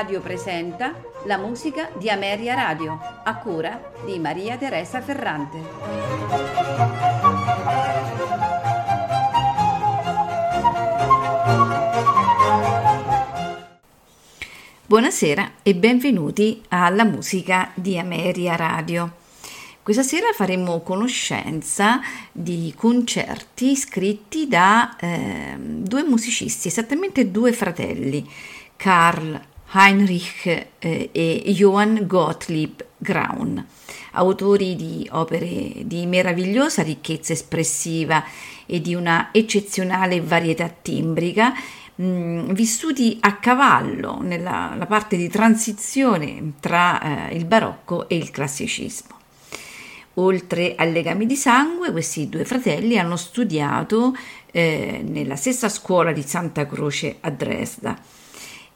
Radio presenta la musica di Ameria Radio, a cura di Maria Teresa Ferrante. Buonasera e benvenuti alla musica di Ameria Radio. Questa sera faremo conoscenza di concerti scritti da eh, due musicisti, esattamente due fratelli, Karl Heinrich eh, e Johann Gottlieb Graun, autori di opere di meravigliosa ricchezza espressiva e di una eccezionale varietà timbrica, mm, vissuti a cavallo nella parte di transizione tra eh, il barocco e il classicismo. Oltre ai legami di sangue, questi due fratelli hanno studiato eh, nella stessa scuola di Santa Croce a Dresda.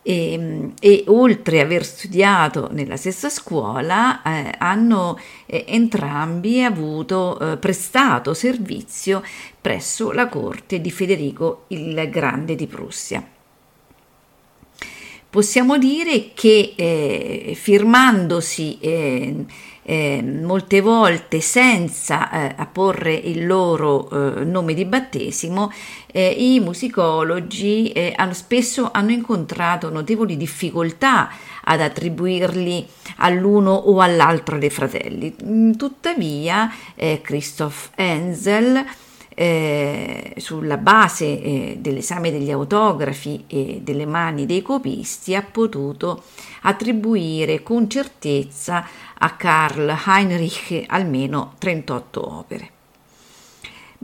E, e, oltre aver studiato nella stessa scuola eh, hanno eh, entrambi avuto eh, prestato servizio presso la corte di Federico il Grande di Prussia. Possiamo dire che eh, firmandosi eh, molte volte senza eh, apporre il loro eh, nome di battesimo, eh, i musicologi eh, hanno, spesso hanno incontrato notevoli difficoltà ad attribuirli all'uno o all'altro dei fratelli. Mm, tuttavia, eh, Christoph Enzel eh, sulla base eh, dell'esame degli autografi e delle mani dei copisti ha potuto attribuire con certezza a Karl Heinrich almeno 38 opere.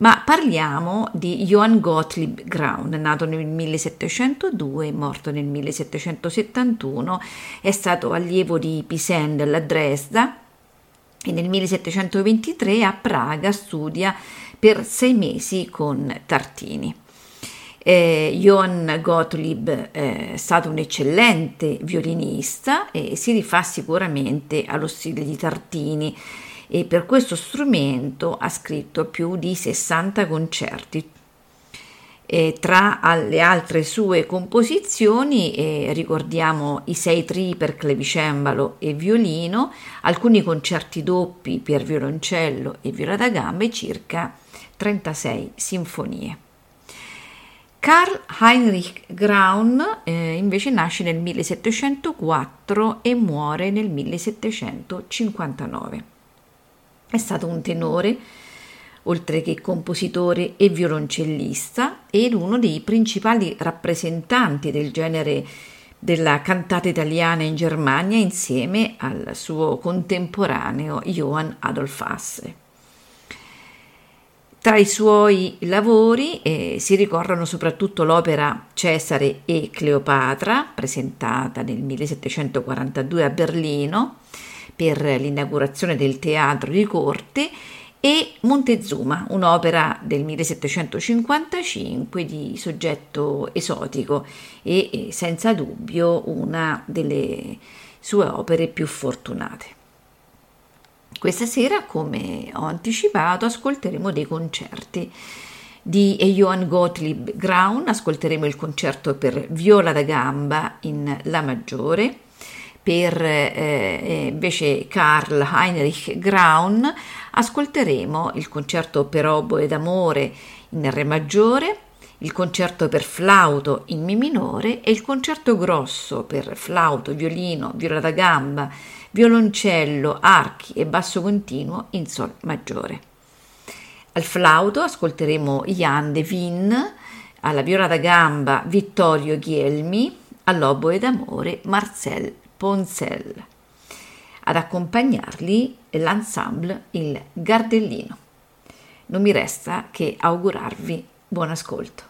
Ma parliamo di Johann Gottlieb Graun, nato nel 1702 e morto nel 1771, è stato allievo di Pisendel a Dresda e nel 1723 a Praga studia per sei mesi con Tartini. Eh, Johann Gottlieb è stato un eccellente violinista e si rifà sicuramente allo stile di Tartini e per questo strumento ha scritto più di 60 concerti. E tra le altre sue composizioni eh, ricordiamo i sei tri per clavicembalo e violino, alcuni concerti doppi per violoncello e viola da gamba e circa 36 sinfonie. Karl Heinrich Graun eh, invece nasce nel 1704 e muore nel 1759. È stato un tenore, oltre che compositore e violoncellista, ed uno dei principali rappresentanti del genere della cantata italiana in Germania insieme al suo contemporaneo Johann Adolf Hasse. Tra i suoi lavori eh, si ricordano soprattutto l'opera Cesare e Cleopatra, presentata nel 1742 a Berlino per l'inaugurazione del teatro di corte, e Montezuma, un'opera del 1755 di soggetto esotico e senza dubbio una delle sue opere più fortunate. Questa sera, come ho anticipato, ascolteremo dei concerti di Johann Gottlieb Graun, ascolteremo il concerto per viola da gamba in La maggiore, per eh, invece Karl Heinrich Graun. Ascolteremo il concerto per oboe d'amore in Re maggiore, il concerto per flauto in Mi minore e il concerto grosso per flauto, violino, viola da gamba, violoncello, archi e basso continuo in Sol maggiore. Al flauto ascolteremo Jan de Vin, alla viola da gamba Vittorio Ghielmi, all'oboe d'amore Marcel Poncel. Ad accompagnarli l'ensemble Il Gardellino. Non mi resta che augurarvi buon ascolto.